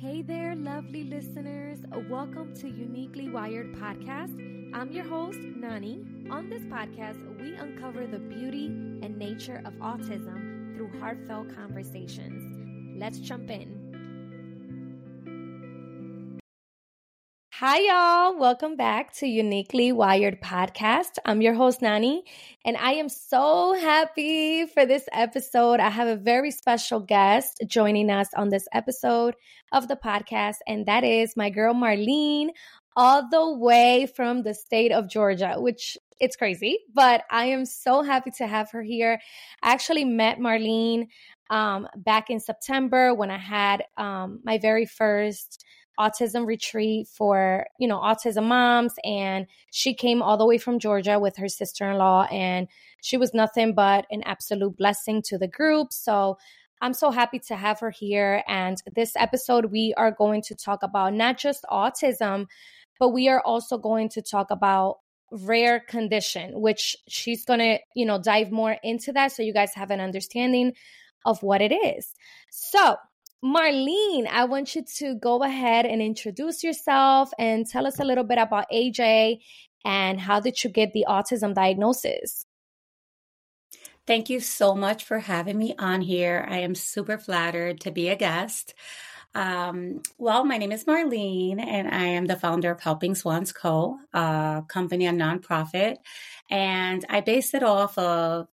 Hey there, lovely listeners. Welcome to Uniquely Wired Podcast. I'm your host, Nani. On this podcast, we uncover the beauty and nature of autism through heartfelt conversations. Let's jump in. Hi, y'all. Welcome back to Uniquely Wired Podcast. I'm your host, Nani, and I am so happy for this episode. I have a very special guest joining us on this episode of the podcast, and that is my girl, Marlene, all the way from the state of Georgia, which it's crazy, but I am so happy to have her here. I actually met Marlene um, back in September when I had um, my very first autism retreat for, you know, autism moms. And she came all the way from Georgia with her sister in law. And she was nothing but an absolute blessing to the group. So I'm so happy to have her here. And this episode, we are going to talk about not just autism, but we are also going to talk about rare condition which she's going to you know dive more into that so you guys have an understanding of what it is so Marlene, I want you to go ahead and introduce yourself and tell us a little bit about AJ and how did you get the autism diagnosis? Thank you so much for having me on here. I am super flattered to be a guest. Um, well, my name is Marlene, and I am the founder of Helping Swans Co., a company, a nonprofit. And I base it off of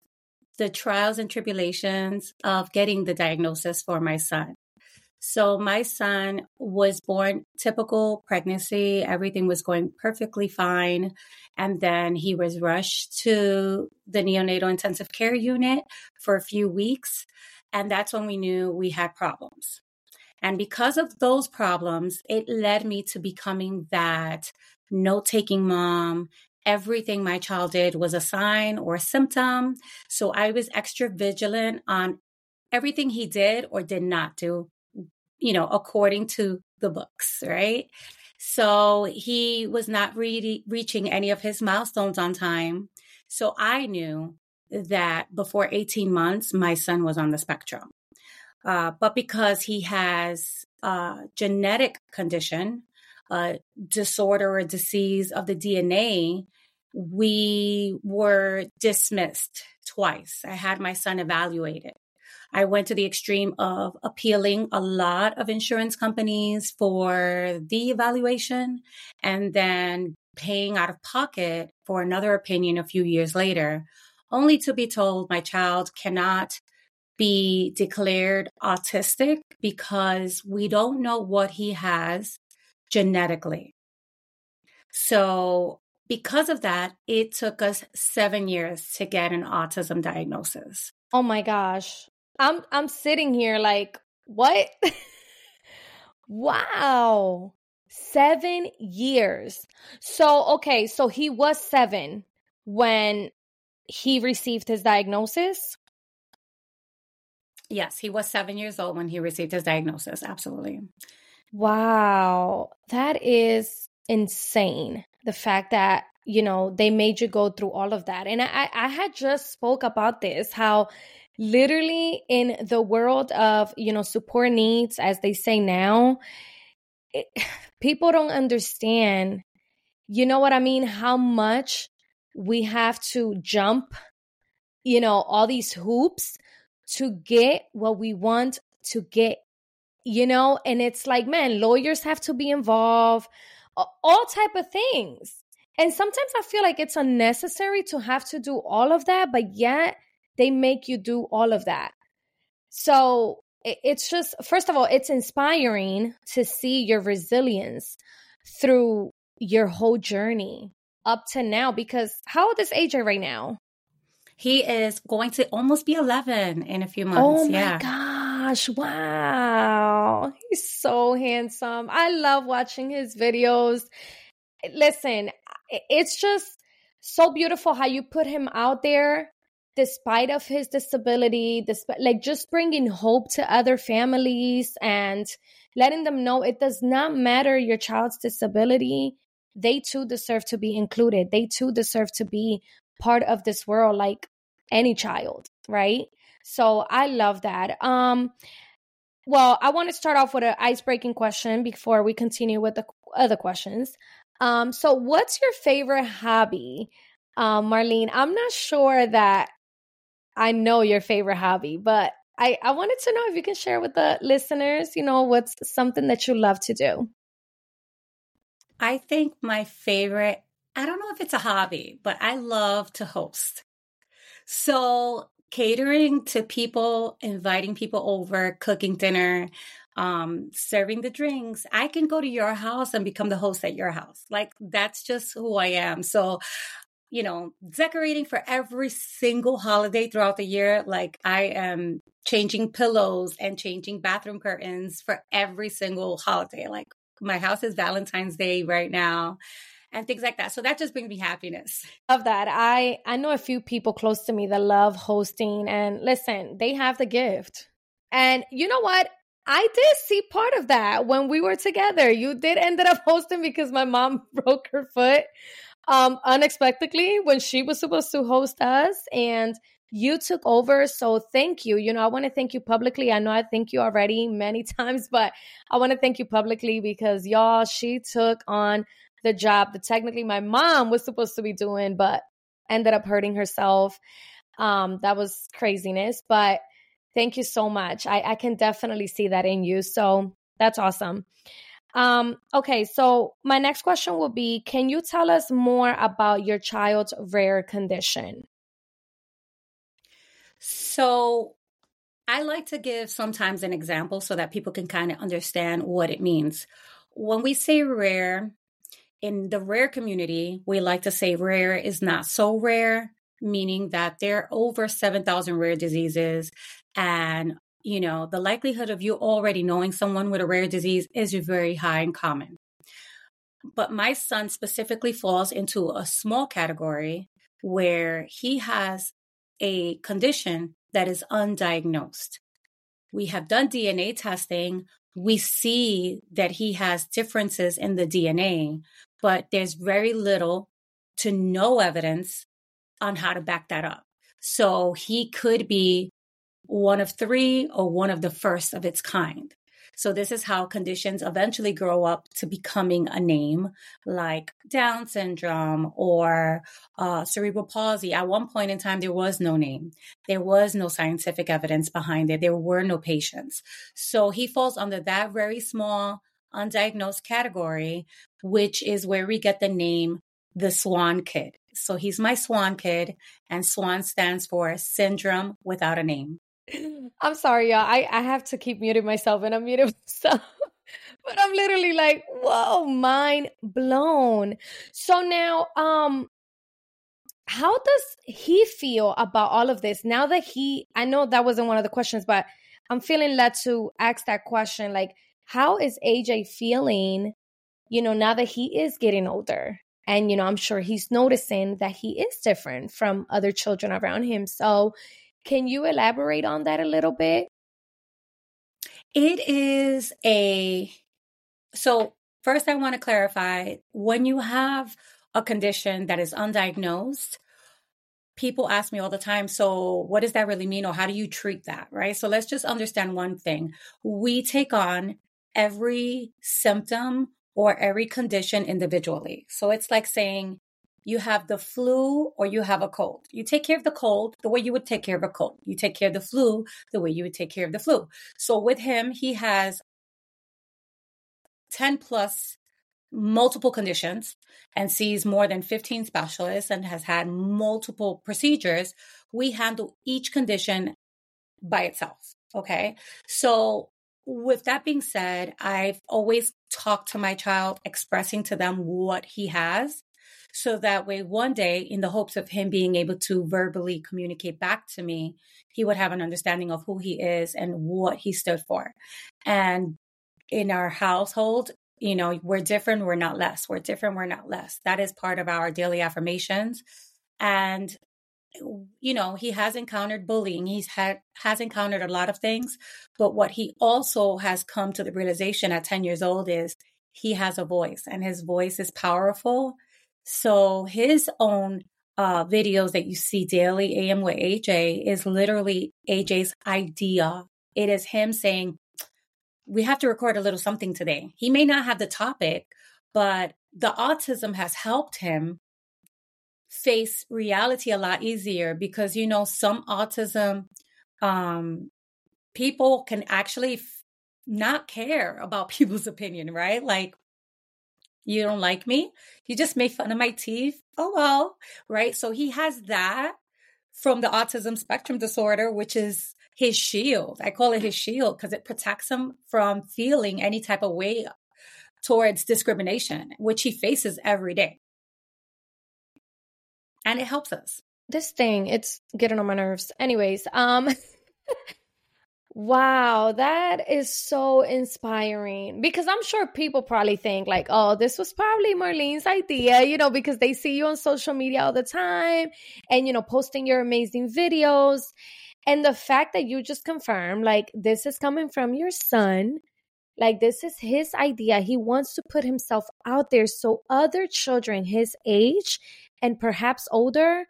the trials and tribulations of getting the diagnosis for my son. So my son was born typical pregnancy. Everything was going perfectly fine. And then he was rushed to the neonatal intensive care unit for a few weeks. And that's when we knew we had problems. And because of those problems, it led me to becoming that note taking mom. Everything my child did was a sign or a symptom. So I was extra vigilant on everything he did or did not do you know, according to the books, right? So he was not really reaching any of his milestones on time. So I knew that before 18 months, my son was on the spectrum. Uh, but because he has a genetic condition, a disorder or disease of the DNA, we were dismissed twice. I had my son evaluated. I went to the extreme of appealing a lot of insurance companies for the evaluation and then paying out of pocket for another opinion a few years later, only to be told my child cannot be declared autistic because we don't know what he has genetically. So, because of that, it took us seven years to get an autism diagnosis. Oh my gosh. I'm I'm sitting here like, what? wow. 7 years. So, okay, so he was 7 when he received his diagnosis? Yes, he was 7 years old when he received his diagnosis. Absolutely. Wow. That is insane. The fact that you know they made you go through all of that and i i had just spoke about this how literally in the world of you know support needs as they say now it, people don't understand. You know what i mean? How much we have to jump you know all these hoops to get what we want to get you know? And it's like man lawyers have to be involved all type of things. And sometimes i feel like it's unnecessary to have to do all of that but yet they make you do all of that. So it's just, first of all, it's inspiring to see your resilience through your whole journey up to now. Because how old is AJ right now? He is going to almost be 11 in a few oh months. Oh my yeah. gosh. Wow. He's so handsome. I love watching his videos. Listen, it's just so beautiful how you put him out there despite of his disability despite like just bringing hope to other families and letting them know it does not matter your child's disability they too deserve to be included they too deserve to be part of this world like any child right so i love that um well, I want to start off with an ice breaking question before we continue with the other questions. Um, so, what's your favorite hobby, um, Marlene? I'm not sure that I know your favorite hobby, but I, I wanted to know if you can share with the listeners, you know, what's something that you love to do. I think my favorite, I don't know if it's a hobby, but I love to host. So catering to people, inviting people over, cooking dinner, um, serving the drinks. I can go to your house and become the host at your house. Like that's just who I am. So, you know, decorating for every single holiday throughout the year. Like I am changing pillows and changing bathroom curtains for every single holiday. Like my house is Valentine's Day right now and things like that. So that just brings me happiness. Love that. I I know a few people close to me that love hosting and listen, they have the gift. And you know what? I did see part of that when we were together. You did ended up hosting because my mom broke her foot um unexpectedly when she was supposed to host us and you took over so thank you you know i want to thank you publicly i know i thank you already many times but i want to thank you publicly because y'all she took on the job that technically my mom was supposed to be doing, but ended up hurting herself. Um, that was craziness. But thank you so much. I, I can definitely see that in you. So that's awesome. Um, okay, so my next question will be Can you tell us more about your child's rare condition? So, I like to give sometimes an example so that people can kind of understand what it means. When we say rare, in the rare community, we like to say rare is not so rare, meaning that there are over 7,000 rare diseases. And, you know, the likelihood of you already knowing someone with a rare disease is very high and common. But my son specifically falls into a small category where he has a condition that is undiagnosed. We have done DNA testing. We see that he has differences in the DNA, but there's very little to no evidence on how to back that up. So he could be one of three or one of the first of its kind. So this is how conditions eventually grow up to becoming a name like Down syndrome or uh, cerebral palsy. At one point in time, there was no name. There was no scientific evidence behind it. There were no patients. So he falls under that very small undiagnosed category, which is where we get the name the Swan Kid. So he's my Swan Kid, and Swan stands for Syndrome Without a Name. I'm sorry, y'all. I, I have to keep muting myself, and I'm muting myself. but I'm literally like, whoa, mind blown. So now, um, how does he feel about all of this now that he? I know that wasn't one of the questions, but I'm feeling led to ask that question. Like, how is AJ feeling, you know, now that he is getting older? And, you know, I'm sure he's noticing that he is different from other children around him. So, can you elaborate on that a little bit? It is a, so first, I want to clarify when you have a condition that is undiagnosed, people ask me all the time, so what does that really mean or how do you treat that, right? So let's just understand one thing. We take on every symptom or every condition individually. So it's like saying you have the flu or you have a cold. You take care of the cold the way you would take care of a cold. You take care of the flu the way you would take care of the flu. So with him, he has 10 plus multiple conditions and sees more than 15 specialists and has had multiple procedures. We handle each condition by itself. Okay. So with that being said, I've always talked to my child, expressing to them what he has. So that way, one day, in the hopes of him being able to verbally communicate back to me, he would have an understanding of who he is and what he stood for. And in our household, you know, we're different, we're not less. We're different, we're not less. That is part of our daily affirmations. And you know he has encountered bullying he's had has encountered a lot of things but what he also has come to the realization at 10 years old is he has a voice and his voice is powerful so his own uh, videos that you see daily am with aj is literally aj's idea it is him saying we have to record a little something today. He may not have the topic, but the autism has helped him face reality a lot easier because you know some autism um people can actually f- not care about people's opinion right like you don't like me you just make fun of my teeth oh well right so he has that from the autism spectrum disorder which is his shield i call it his shield because it protects him from feeling any type of way towards discrimination which he faces every day and it helps us. This thing, it's getting on my nerves. Anyways, um Wow, that is so inspiring because I'm sure people probably think like, oh, this was probably Marlene's idea, you know, because they see you on social media all the time and, you know, posting your amazing videos. And the fact that you just confirm like this is coming from your son, like this is his idea. He wants to put himself out there so other children his age and perhaps older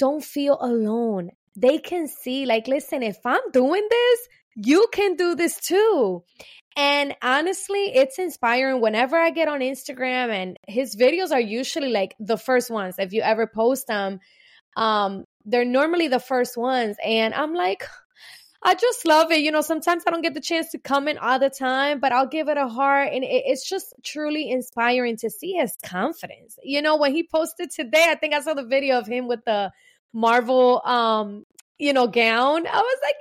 don't feel alone. They can see, like, listen, if I'm doing this, you can do this too. And honestly, it's inspiring whenever I get on Instagram and his videos are usually like the first ones. If you ever post them, um, they're normally the first ones. And I'm like, I just love it. You know, sometimes I don't get the chance to comment all the time, but I'll give it a heart. And it, it's just truly inspiring to see his confidence. You know, when he posted today, I think I saw the video of him with the Marvel, um, you know, gown. I was like,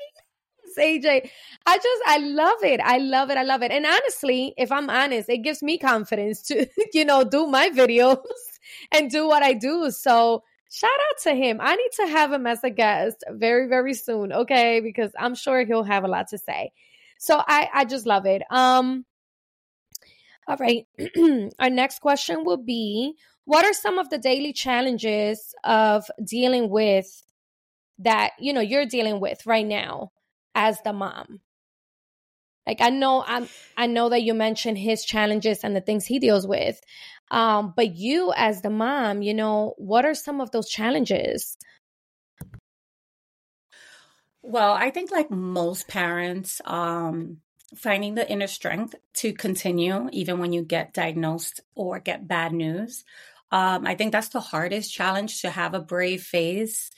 yes, AJ. I just, I love it. I love it. I love it. And honestly, if I'm honest, it gives me confidence to, you know, do my videos and do what I do. So shout out to him. I need to have him as a guest very, very soon, okay? Because I'm sure he'll have a lot to say. So I, I just love it. Um, all right. Our next question will be What are some of the daily challenges of dealing with that, you know, you're dealing with right now as the mom? Like I know I'm I know that you mentioned his challenges and the things he deals with. Um, but you as the mom, you know, what are some of those challenges? Well, I think like most parents, um, finding the inner strength to continue even when you get diagnosed or get bad news. Um, I think that's the hardest challenge to have a brave face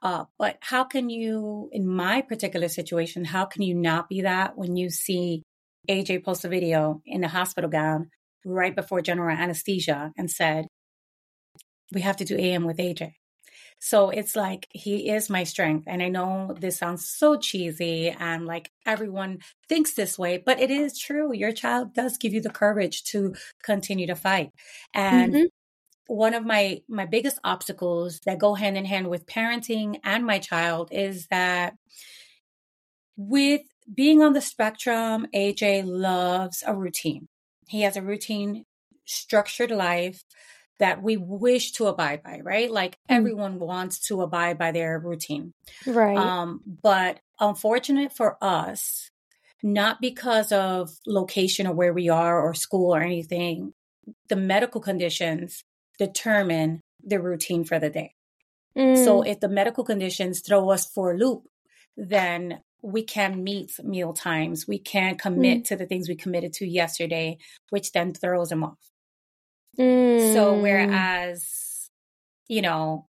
uh, but how can you, in my particular situation, how can you not be that when you see AJ post a video in a hospital gown right before general anesthesia and said, we have to do AM with AJ? So it's like he is my strength. And I know this sounds so cheesy and like everyone thinks this way, but it is true. Your child does give you the courage to continue to fight. And mm-hmm one of my my biggest obstacles that go hand in hand with parenting and my child is that with being on the spectrum AJ loves a routine. He has a routine structured life that we wish to abide by, right? Like mm. everyone wants to abide by their routine. Right. Um but unfortunate for us not because of location or where we are or school or anything the medical conditions determine the routine for the day. Mm. So if the medical conditions throw us for a loop, then we can meet meal times. We can commit mm. to the things we committed to yesterday, which then throws them off. Mm. So whereas, you know,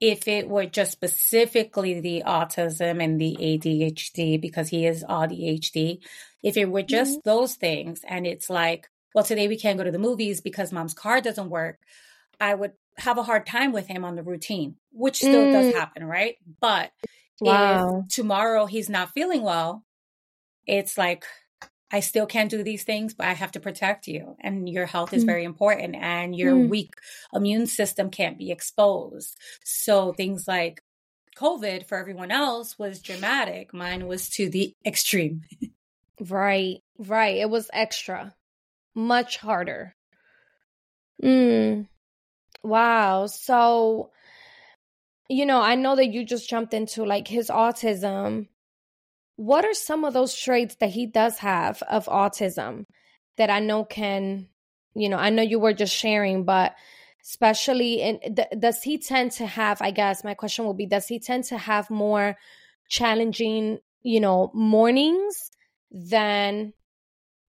if it were just specifically the autism and the ADHD, because he is ADHD, if it were just mm those things and it's like, well, today we can't go to the movies because mom's car doesn't work, I would have a hard time with him on the routine, which still mm. does happen, right? But wow. if tomorrow he's not feeling well, it's like, I still can't do these things, but I have to protect you. And your health is mm. very important, and your mm. weak immune system can't be exposed. So things like COVID for everyone else was dramatic. Mine was to the extreme. right, right. It was extra much harder. Mm. Wow. So, you know, I know that you just jumped into like his autism. What are some of those traits that he does have of autism that I know can, you know, I know you were just sharing, but especially in th- does he tend to have, I guess my question will be, does he tend to have more challenging, you know, mornings than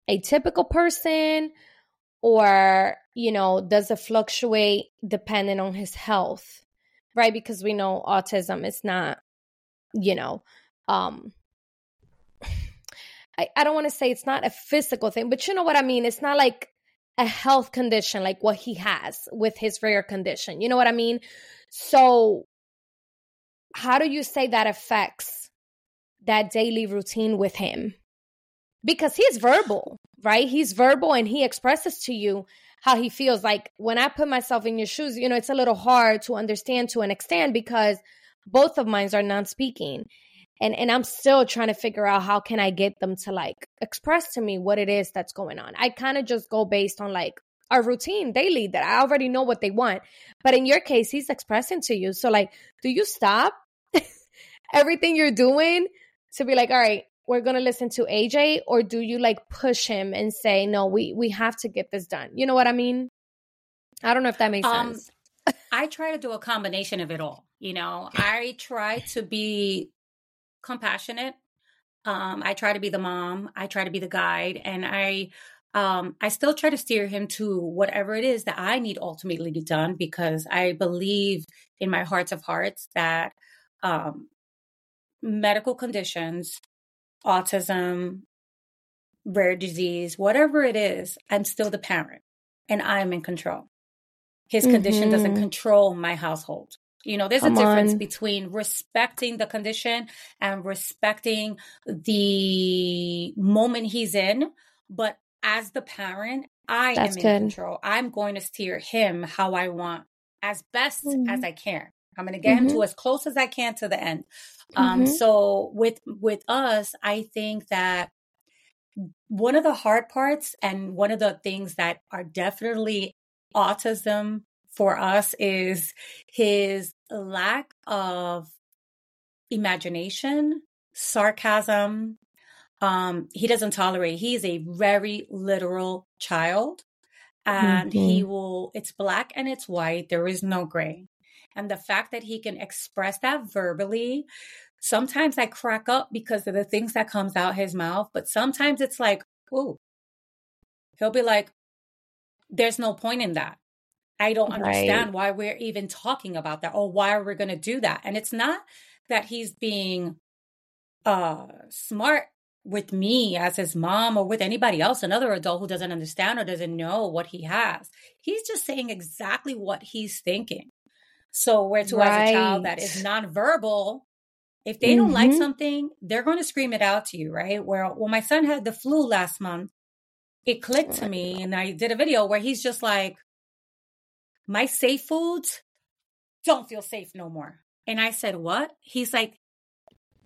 a typical person or you know does it fluctuate depending on his health right? Because we know autism is not you know um I, I don't want to say it's not a physical thing but you know what i mean? It's not like a health condition like what he has with his rare condition you know what i mean? So how do you say that affects that daily routine with him because he's verbal right? He's verbal and he expresses to you how he feels. Like when i put myself in your shoes you know it's a little hard to understand to an extent because both of mine are non-speaking. And and i'm still trying to figure out how can i get them to like express to me what it is that's going on. I kind of just go based on like our routine daily that i already know what they want. But in your case he's expressing to you. So like do you stop everything you're doing to be like all right we're going to listen to AJ or do you like push him and say no we we have to get this done. You know what I mean? I don't know if that makes um, sense. I try to do a combination of it all you know? I try to be compassionate. Um I try to be the mom I try to be the guide and I um I still try to steer him to whatever it is that I need ultimately to done because I believe in my hearts of hearts that um medical conditions autism, rare disease, whatever it is, I'm still the parent and I'm in control. His mm-hmm. condition doesn't mm-hmm. control my household. You know, there's Come a difference on. between respecting the condition and respecting the moment he's in. But as the parent, I That's am in good. control. I'm going to steer him how I want as best mm-hmm. as I can. I'm going to get mm-hmm. him to mm-hmm. as close as I can to the end. Um, mm-hmm. So with with us, I think that one of the hard parts and one of the things that are definitely autism for us is his lack of imagination, sarcasm. Um, he doesn't tolerate. He's a very literal child and mm-hmm. he will it's black and it's white there is no gray and the fact that he can express that verbally, sometimes I crack up because of the things that comes out his mouth, but sometimes it's like, ooh, he'll be like, there's no point in that. I don't understand right. why we're even talking about that or why we're going to do that. And it's not that he's being uh smart with me as his mom or with anybody else, another adult who doesn't understand or doesn't know what he has. He's just saying exactly what he's thinking. So where to right. as a child that is nonverbal, if they mm-hmm. don't like mm-hmm. something, they're going to scream it out to you, right? Where when my son had the flu last month, it clicked to me and I did a video where he's just like, my safe foods don't feel safe no more. And I said, what? He's like,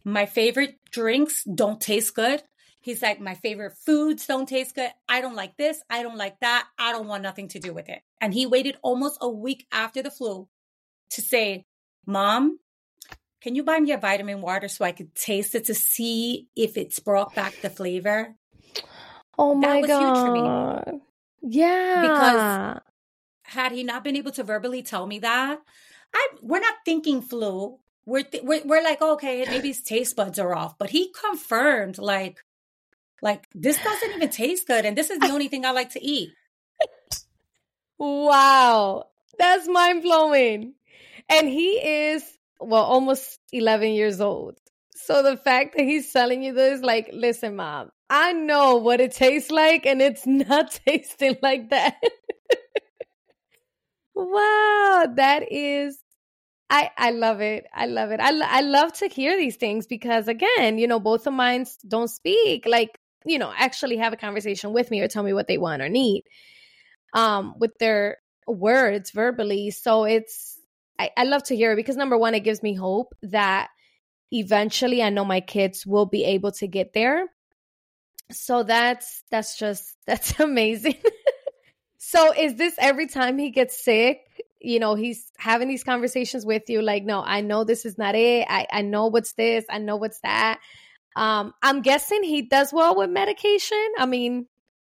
my favorite drinks don't taste good. He's like, my favorite foods don't taste good. I don't like this. I don't like that. I don't want nothing to do with it. And he waited almost a week after the flu to say, Mom, can you buy me a vitamin water so I could taste it to see if it's brought back the flavor? Oh my that was God. huge for me. Yeah. Because had he not been able to verbally tell me that, I we're not thinking flu. We're, th- we're we're like okay, maybe his taste buds are off, but he confirmed like like this doesn't even taste good, and this is the only thing I like to eat. Wow, that's mind blowing and he is well almost 11 years old so the fact that he's telling you this like listen mom i know what it tastes like and it's not tasting like that wow that is I, I love it. I love it. I, I love to hear these things because, again, you know, both of mine don't speak, like, you know, actually have a conversation with me or tell me what they want or need um, with their words verbally. So it's, I, I love to hear it because number one, it gives me hope that eventually I know my kids will be able to get there. So that's that's just that's amazing. so is this every time he gets sick? You know, he's having these conversations with you, like, no, I know this is not it. I, I know what's this, I know what's that. Um, I'm guessing he does well with medication. I mean,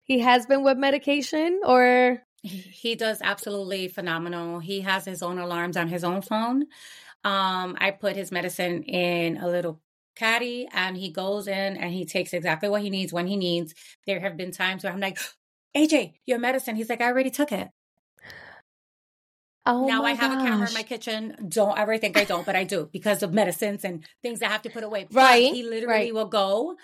he has been with medication or he does absolutely phenomenal. He has his own alarms on his own phone. Um, I put his medicine in a little caddy and he goes in and he takes exactly what he needs when he needs. There have been times where I'm like, AJ, your medicine. He's like, I already took it. Oh now I have gosh. a camera in my kitchen. Don't ever think I don't, but I do because of medicines and things I have to put away. Right. But he literally right. will go.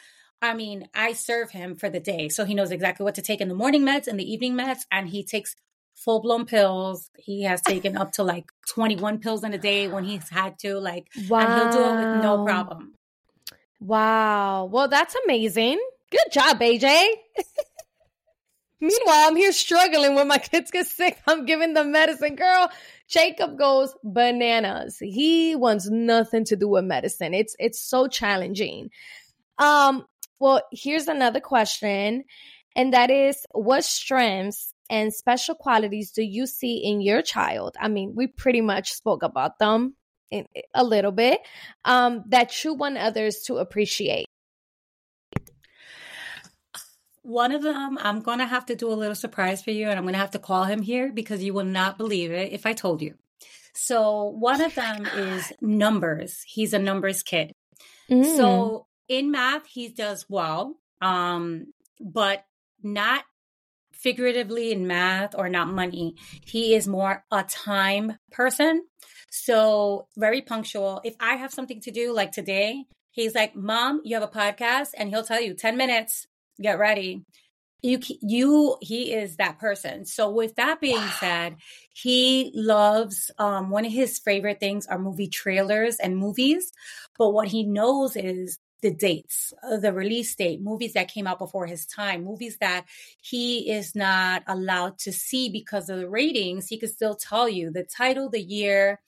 I mean, I serve him for the day. So he knows exactly what to take in the morning meds and the evening meds. And he takes full blown pills. He has taken up to like 21 pills in a day when he's had to. Like, wow. and he'll do it with no problem. Wow. Well, that's amazing. Good job, AJ. Meanwhile, I'm here struggling when my kids get sick. I'm giving them medicine. Girl, Jacob goes bananas. He wants nothing to do with medicine. It's it's so challenging. Um, well, here's another question, and that is what strengths and special qualities do you see in your child? I mean, we pretty much spoke about them in, a little bit um, that you want others to appreciate. One of them, I'm going to have to do a little surprise for you, and I'm going to have to call him here because you will not believe it if I told you. So, one of them is numbers. He's a numbers kid. Mm. So, in math, he does well, um, but not figuratively in math or not money. He is more a time person. So very punctual. If I have something to do like today, he's like, Mom, you have a podcast? And he'll tell you 10 minutes, get ready. You, you, he is that person. So with that being wow. said, he loves, um, one of his favorite things are movie trailers and movies. But what he knows is the dates, uh, the release date, movies that came out before his time, movies that he is not allowed to see because of the ratings. He could still tell you the title, the year,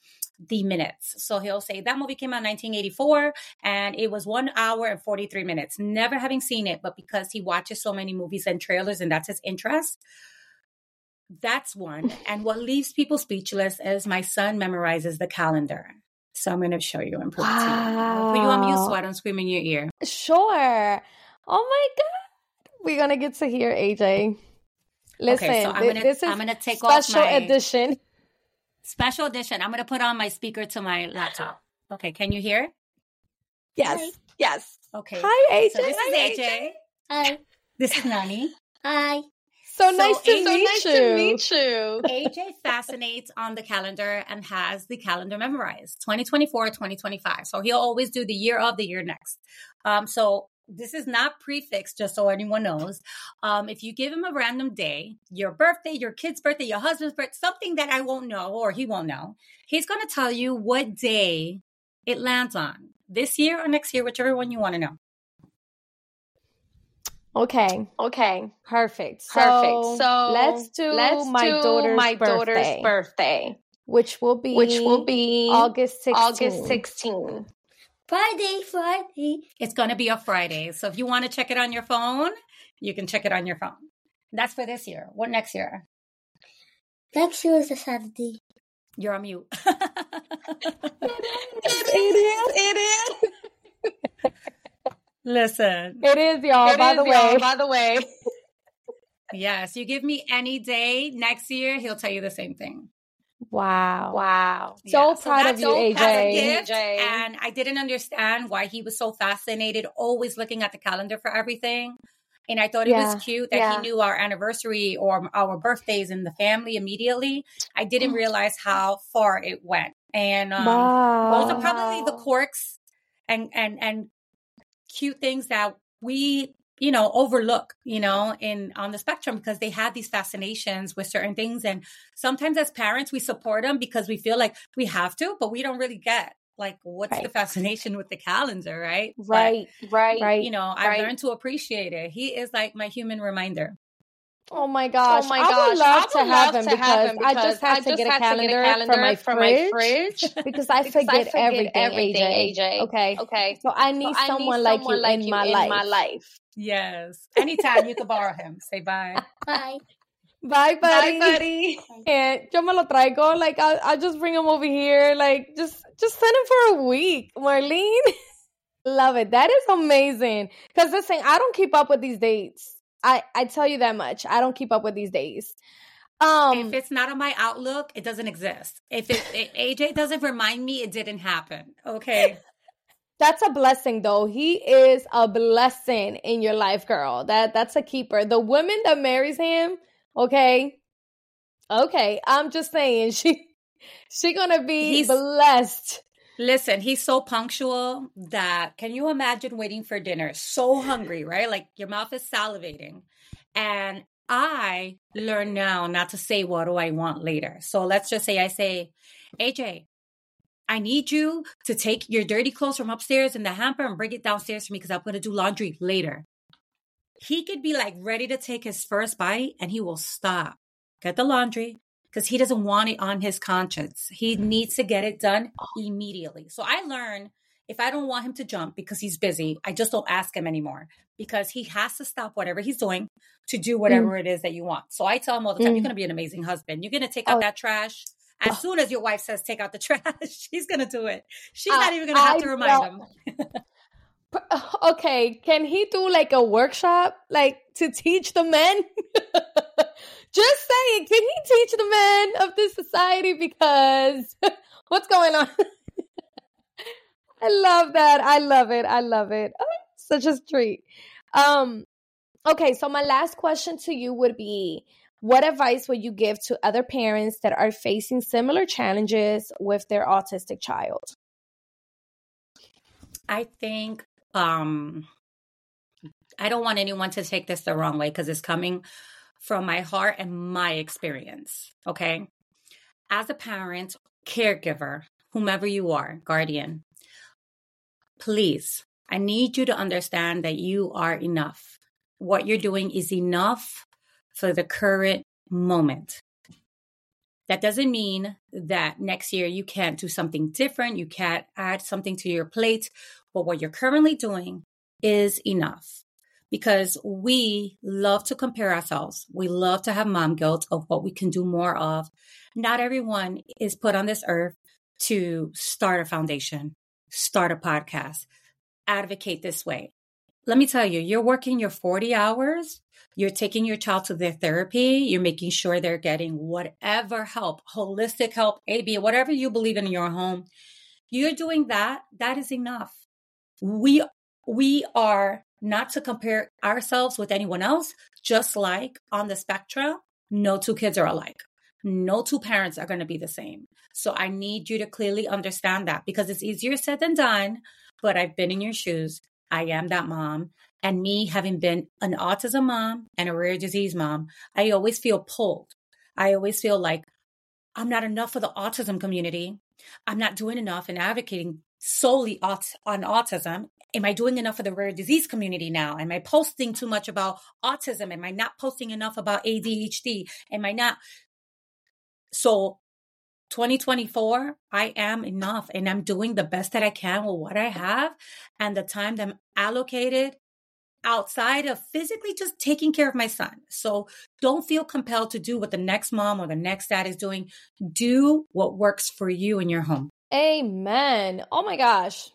the minutes. So he'll say that movie came out in 1984 and it was one hour and 43 minutes. Never having seen it, but because he watches so many movies and trailers and that's his interest. That's one. And what leaves people speechless is my son memorizes the calendar. So I'm going to show you and prove wow. it to you. I'll put you on mute so I don't scream in your ear. Sure. Oh my God. We're going to get to hear AJ. Listen, okay, so I'm gonna, this is I'm gonna take special off my, special edition. Special edition. I'm going to put on my speaker to my laptop. Okay, can you hear? Yes. Hi. Yes. Okay. Hi, AJ. So this Hi, is AJ. AJ. Hi. This is Nani. Hi. So, so nice, to, AJ, meet nice to meet you. AJ fascinates on the calendar and has the calendar memorized 2024, 2025. So he'll always do the year of the year next. Um, so this is not prefix, just so anyone knows. Um, if you give him a random day, your birthday, your kid's birthday, your husband's birthday, something that I won't know or he won't know, he's going to tell you what day it lands on this year or next year, whichever one you want to know. Okay. Okay. Perfect. So Perfect. So let's do let's my do daughter's my birthday, daughter's birthday, which will be which will be August 16. August 16. Friday, Friday. It's going to be a Friday. So if you want to check it on your phone, you can check it on your phone. That's for this year. What next year? Next year is a Saturday. You're on mute. it is. It is. Listen. It is, y'all, it by is, the way. By the way. yes, you give me any day next year, he'll tell you the same thing. Wow. Wow. So yeah, proud so of you, so AJ. AJ. And I didn't understand why he was so fascinated, always looking at the calendar for everything. And I thought it yeah, was cute that yeah. he knew our anniversary or our birthdays in the family immediately. I didn't realize how far it went. And um, wow. those are probably the quirks and and and cute things that we you know overlook you know in on the spectrum because they have these fascinations with certain things and sometimes as parents we support them because we feel like we have to but we don't really get like what's right. the fascination with the calendar right right but, right right you know i've right. learned to appreciate it he is like my human reminder Oh my oh gosh! Oh my gosh! I would love, I would to, have him because, because I just had to, get, a calendar, get a calendar for my for fridge, my fridge because I because forget, I forget everything, everything, AJ. AJ. Okay, okay. So I need, so someone, I need like someone, like you, in, my, in life. my life. Yes. Anytime you can borrow him. Say bye. Bye. Bye, buddy. Bye, buddy. And yo me lo traigo. Like I'll, I'll just bring him over here. Like just just send him for a week, Marlene. Love it. That is amazing. Because listen, I don't keep up with these dates. I I tell you that much. I don't keep up with these days. Um, if it's not on my Outlook, it doesn't exist. If it if AJ doesn't remind me, it didn't happen. Okay. that's a blessing though. He is a blessing in your life, girl. That that's a keeper. The woman that marries him, okay? Okay, I'm just saying she she gonna be He's- blessed. Listen, he's so punctual that can you imagine waiting for dinner? So hungry, right? Like your mouth is salivating. And I learn now not to say what do I want later. So let's just say I say, AJ, I need you to take your dirty clothes from upstairs in the hamper and bring it downstairs for me because I'm going to do laundry later. He could be like ready to take his first bite and he will stop, get the laundry because he doesn't want it on his conscience. He needs to get it done immediately. So I learn if I don't want him to jump because he's busy, I just don't ask him anymore because he has to stop whatever he's doing to do whatever it is that you want. So I tell him all the time, Mm. you're going to be an amazing husband. You're going to take out Oh. that trash. As Oh. soon as your wife says take out the trash, he's going to do it. She's I- not even going to have I to remind him. Okay, can he do like a workshop like to teach the men? Just saying, can he teach the men of this society because what's going on? I love that. I love it. I love it. Oh, such a treat. Um okay, so my last question to you would be what advice would you give to other parents that are facing similar challenges with their autistic child? I think um I don't want anyone to take this the wrong way because it's coming from my heart and my experience. Okay. As a parent, caregiver, whomever you are, guardian, please, I need you to understand that you are enough. What you're doing is enough for the current moment. That doesn't mean that next year you can't do something different. You can't add something to your plate. But what you're currently doing is enough because we love to compare ourselves. We love to have mom guilt of what we can do more of. Not everyone is put on this earth to start a foundation, start a podcast, advocate this way. Let me tell you, you're working your 40 hours, you're taking your child to their therapy, you're making sure they're getting whatever help, holistic help, AB, whatever you believe in in your home. You're doing that, that is enough. We we are not to compare ourselves with anyone else, just like on the spectrum, no two kids are alike. No two parents are going to be the same. So I need you to clearly understand that because it's easier said than done, but I've been in your shoes. I am that mom. And me having been an autism mom and a rare disease mom, I always feel pulled. I always feel like I'm not enough for the autism community. I'm not doing enough in advocating solely on autism. Am I doing enough for the rare disease community now? Am I posting too much about autism? Am I not posting enough about ADHD? Am I not? So 2024, I am enough and I'm doing the best that I can with what I have and the time that I'm allocated outside of physically just taking care of my son. So don't feel compelled to do what the next mom or the next dad is doing. Do what works for you in your home. Amen. Oh my gosh.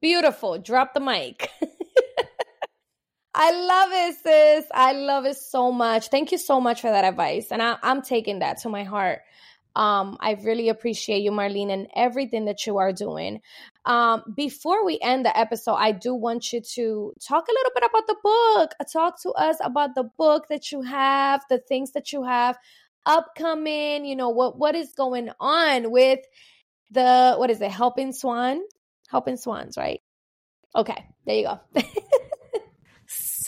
Beautiful. Drop the mic. I love it, sis. I love it so much. Thank you so much for that advice. And I, I'm taking that to my heart. Um, I really appreciate you, Marlene, and everything that you are doing. Um, before we end the episode, I do want you to talk a little bit about the book. Talk to us about the book that you have, the things that you have upcoming. You know what what is going on with the what is it? Helping Swan, Helping Swans, right? Okay, there you go.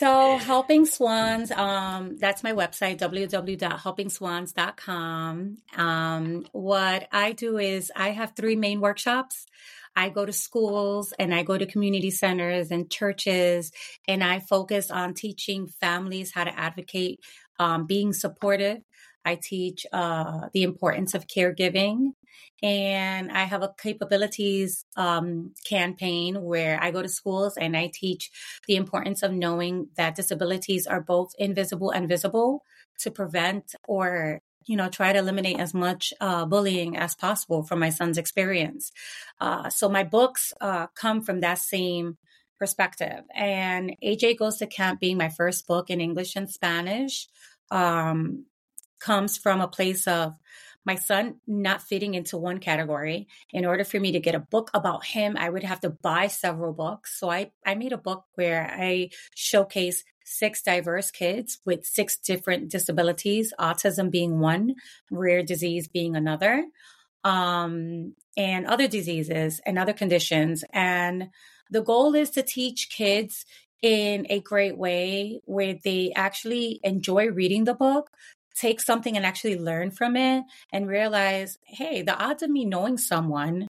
So helping swans, um, that's my website, www.helpingswans.com. Um, what I do is I have three main workshops. I go to schools and I go to community centers and churches and I focus on teaching families how to advocate, um, being supportive. I teach, uh, the importance of caregiving and I have a capabilities um, campaign where I go to schools and I teach the importance of knowing that disabilities are both invisible and visible to prevent or you know try to eliminate as much uh, bullying as possible from my son's experience. Uh, so my books uh, come from that same perspective. And AJ Goes to Camp being my first book in English and Spanish um, comes from a place of my son not fitting into one category. In order for me to get a book about him, I would have to buy several books. So I, I made a book where I showcase six diverse kids with six different disabilities, autism being one, rare disease being another, um, and other diseases and other conditions. And the goal is to teach kids in a great way where they actually enjoy reading the book, take something and actually learn from it and realize, hey, the odds of me knowing someone,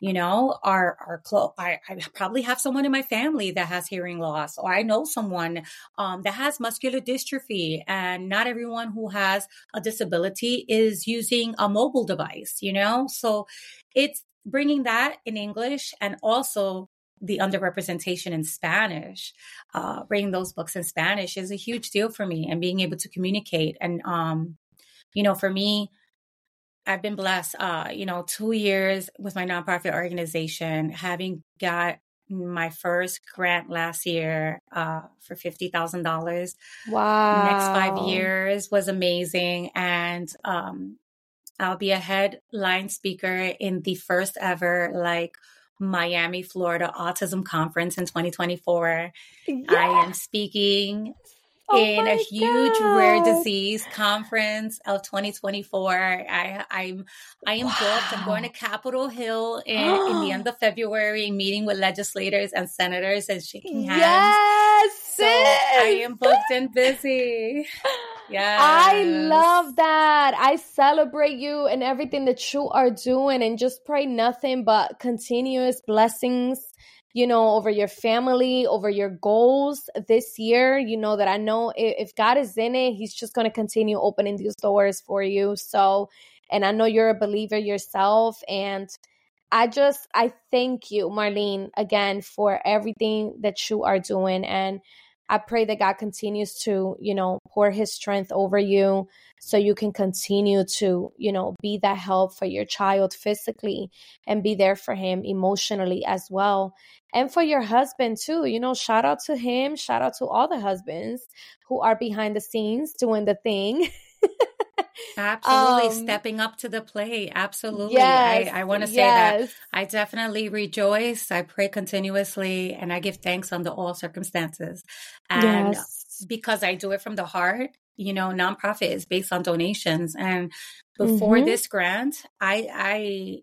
you know, are are close. I, I, probably have someone in my family that has hearing loss, or I know someone um, that has muscular dystrophy, and not everyone who has a disability is using a mobile device, you know. So it's bringing that in English and also the underrepresentation in Spanish, uh, reading those books in Spanish is a huge deal for me and being able to communicate. And, um, you know, for me, I've been blessed, uh, you know, two years with my nonprofit organization, having got my first grant last year uh, for $50,000. Wow. Next five years was amazing. And um, I'll be a headline speaker in the first ever, like, Miami, Florida Autism Conference in 2024. Yes. I am speaking oh in a huge God. rare disease conference of 2024. I I'm I am wow. booked. I'm going to Capitol Hill in, in the end of February, meeting with legislators and senators and shaking hands. Yes, so I am booked and busy. Yeah. I love that. I celebrate you and everything that you are doing and just pray nothing but continuous blessings, you know, over your family, over your goals this year. You know that I know if God is in it, He's just going to continue opening these doors for you. So, and I know you're a believer yourself. And I just, I thank you, Marlene, again, for everything that you are doing. And I pray that God continues to, you know, pour his strength over you so you can continue to, you know, be that help for your child physically and be there for him emotionally as well. And for your husband too. You know, shout out to him, shout out to all the husbands who are behind the scenes doing the thing. Absolutely um, stepping up to the plate. Absolutely. Yes, I, I want to say yes. that I definitely rejoice. I pray continuously and I give thanks under all circumstances. And yes. because I do it from the heart, you know, nonprofit is based on donations. And before mm-hmm. this grant, I, I,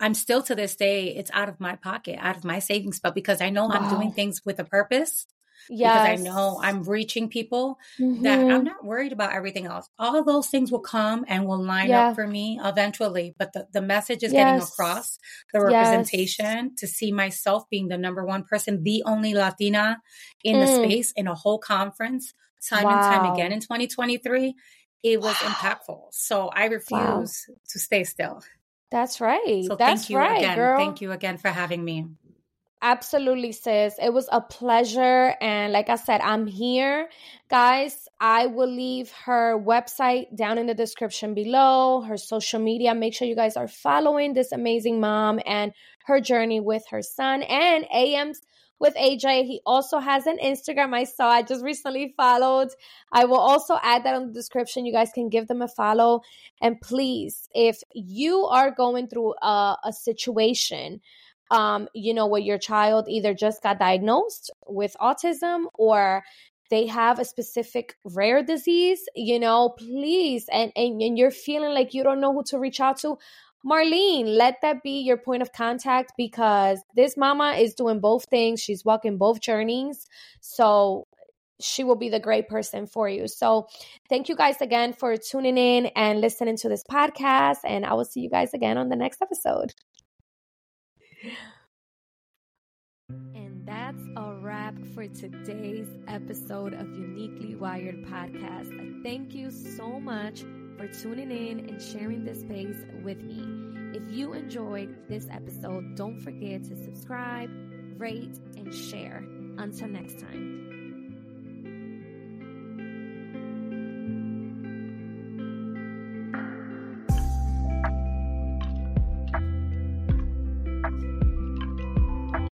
I'm still to this day, it's out of my pocket, out of my savings, but because I know wow. I'm doing things with a purpose, Yes. Because I know I'm reaching people mm-hmm. that I'm mm-hmm. not worried about everything else. All those things will come and will line yeah. up for me eventually. But the, the message is yes. getting across the representation yes. to see myself being the number one person, the only Latina in mm. the space in a whole conference time wow. and time again in 2023. It was wow. impactful. So I refuse wow. to stay still. That's right. So That's thank you right, again. Girl. Thank you again for having me. Absolutely, sis. It was a pleasure. And like I said, I'm here. Guys, I will leave her website down in the description below, her social media. Make sure you guys are following this amazing mom and her journey with her son and AM's with AJ. He also has an Instagram I saw. I just recently followed. I will also add that on the description. You guys can give them a follow. And please, if you are going through a, a situation, um, you know, where your child either just got diagnosed with autism or they have a specific rare disease, you know, please, and, and, and you're feeling like you don't know who to reach out to, Marlene, let that be your point of contact because this mama is doing both things. She's walking both journeys. So she will be the great person for you. So, thank you guys again for tuning in and listening to this podcast. And I will see you guys again on the next episode. And that's a wrap for today's episode of Uniquely Wired Podcast. Thank you so much for tuning in and sharing this space with me. If you enjoyed this episode, don't forget to subscribe, rate, and share. Until next time.